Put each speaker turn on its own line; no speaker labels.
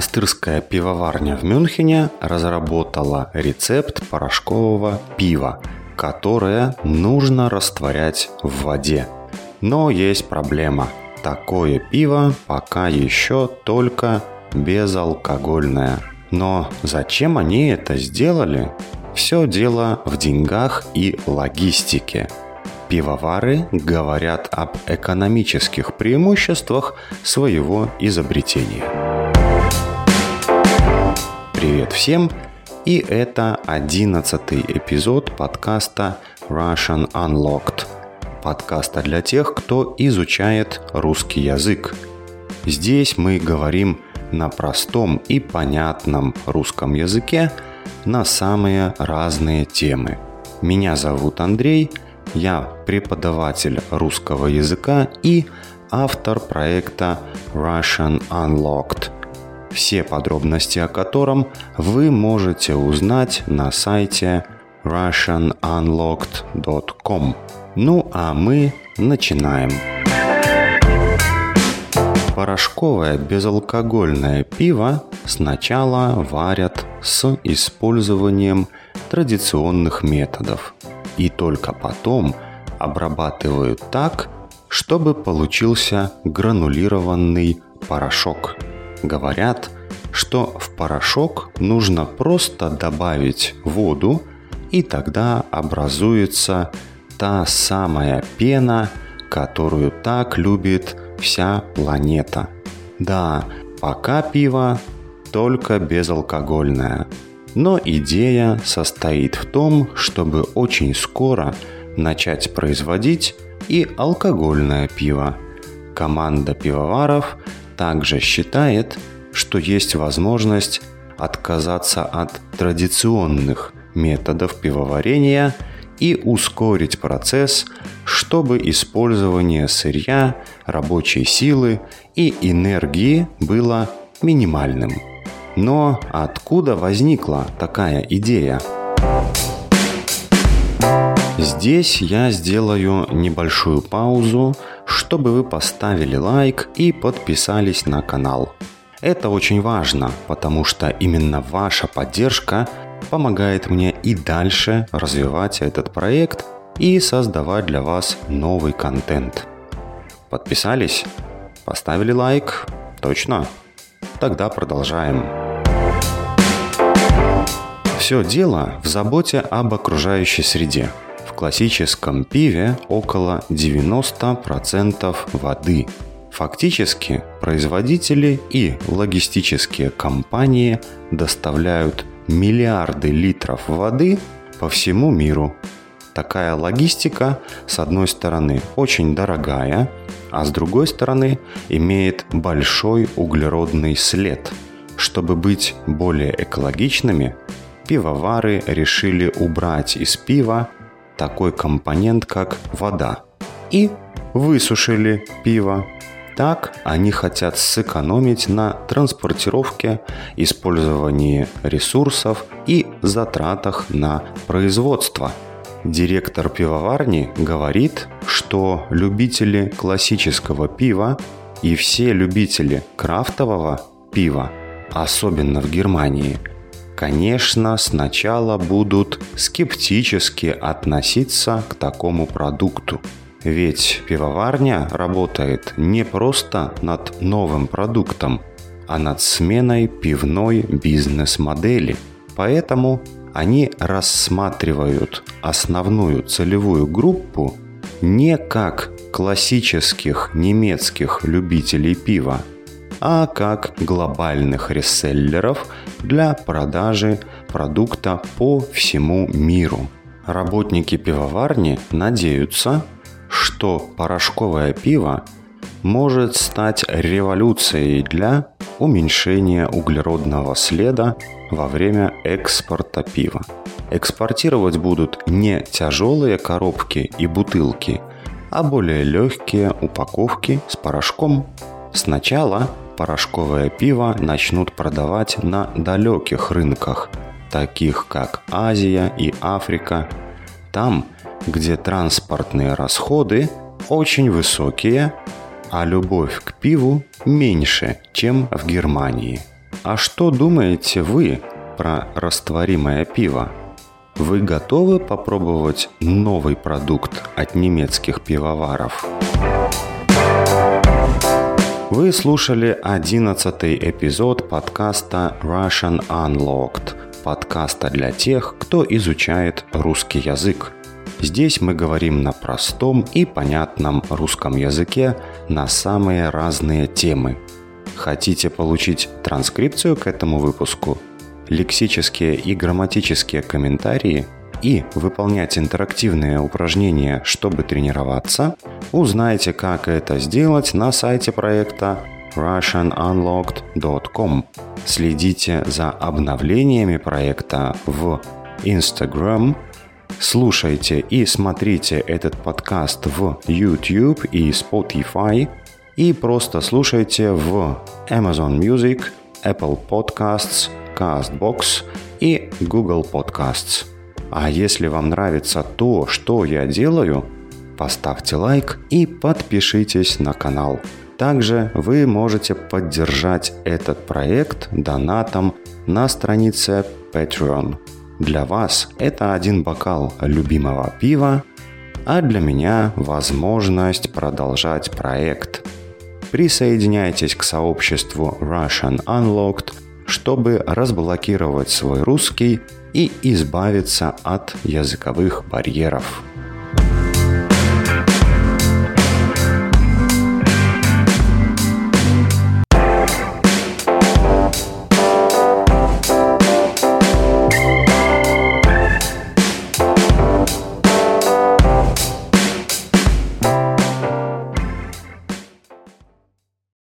монастырская пивоварня в Мюнхене разработала рецепт порошкового пива, которое нужно растворять в воде. Но есть проблема. Такое пиво пока еще только безалкогольное. Но зачем они это сделали? Все дело в деньгах и логистике. Пивовары говорят об экономических преимуществах своего изобретения. Привет всем! И это одиннадцатый эпизод подкаста Russian Unlocked. Подкаста для тех, кто изучает русский язык. Здесь мы говорим на простом и понятном русском языке на самые разные темы. Меня зовут Андрей – я преподаватель русского языка и автор проекта Russian Unlocked, все подробности о котором вы можете узнать на сайте russianunlocked.com. Ну а мы начинаем. Порошковое безалкогольное пиво сначала варят с использованием традиционных методов – и только потом обрабатывают так, чтобы получился гранулированный порошок. Говорят, что в порошок нужно просто добавить воду, и тогда образуется та самая пена, которую так любит вся планета. Да, пока пиво только безалкогольное – но идея состоит в том, чтобы очень скоро начать производить и алкогольное пиво. Команда пивоваров также считает, что есть возможность отказаться от традиционных методов пивоварения и ускорить процесс, чтобы использование сырья, рабочей силы и энергии было минимальным. Но откуда возникла такая идея? Здесь я сделаю небольшую паузу, чтобы вы поставили лайк и подписались на канал. Это очень важно, потому что именно ваша поддержка помогает мне и дальше развивать этот проект и создавать для вас новый контент. Подписались? Поставили лайк? Точно? Тогда продолжаем. Все дело в заботе об окружающей среде. Классическом пиве около 90% воды. Фактически производители и логистические компании доставляют миллиарды литров воды по всему миру. Такая логистика, с одной стороны, очень дорогая, а с другой стороны имеет большой углеродный след. Чтобы быть более экологичными, пивовары решили убрать из пива такой компонент, как вода, и высушили пиво. Так они хотят сэкономить на транспортировке, использовании ресурсов и затратах на производство – Директор пивоварни говорит, что любители классического пива и все любители крафтового пива, особенно в Германии, конечно, сначала будут скептически относиться к такому продукту. Ведь пивоварня работает не просто над новым продуктом, а над сменой пивной бизнес-модели. Поэтому они рассматривают основную целевую группу не как классических немецких любителей пива, а как глобальных реселлеров для продажи продукта по всему миру. Работники пивоварни надеются, что порошковое пиво может стать революцией для уменьшения углеродного следа во время экспорта пива. Экспортировать будут не тяжелые коробки и бутылки, а более легкие упаковки с порошком. Сначала порошковое пиво начнут продавать на далеких рынках, таких как Азия и Африка. Там, где транспортные расходы очень высокие, а любовь к пиву меньше, чем в Германии. А что думаете вы про растворимое пиво? Вы готовы попробовать новый продукт от немецких пивоваров? Вы слушали одиннадцатый эпизод подкаста Russian Unlocked, подкаста для тех, кто изучает русский язык. Здесь мы говорим на простом и понятном русском языке на самые разные темы. Хотите получить транскрипцию к этому выпуску – лексические и грамматические комментарии и выполнять интерактивные упражнения, чтобы тренироваться, узнайте, как это сделать на сайте проекта russianunlocked.com. Следите за обновлениями проекта в Instagram, слушайте и смотрите этот подкаст в YouTube и Spotify, и просто слушайте в Amazon Music, Apple Podcasts – CastBox и Google Podcasts. А если вам нравится то, что я делаю, поставьте лайк и подпишитесь на канал. Также вы можете поддержать этот проект донатом на странице Patreon. Для вас это один бокал любимого пива, а для меня возможность продолжать проект. Присоединяйтесь к сообществу Russian Unlocked – чтобы разблокировать свой русский и избавиться от языковых барьеров.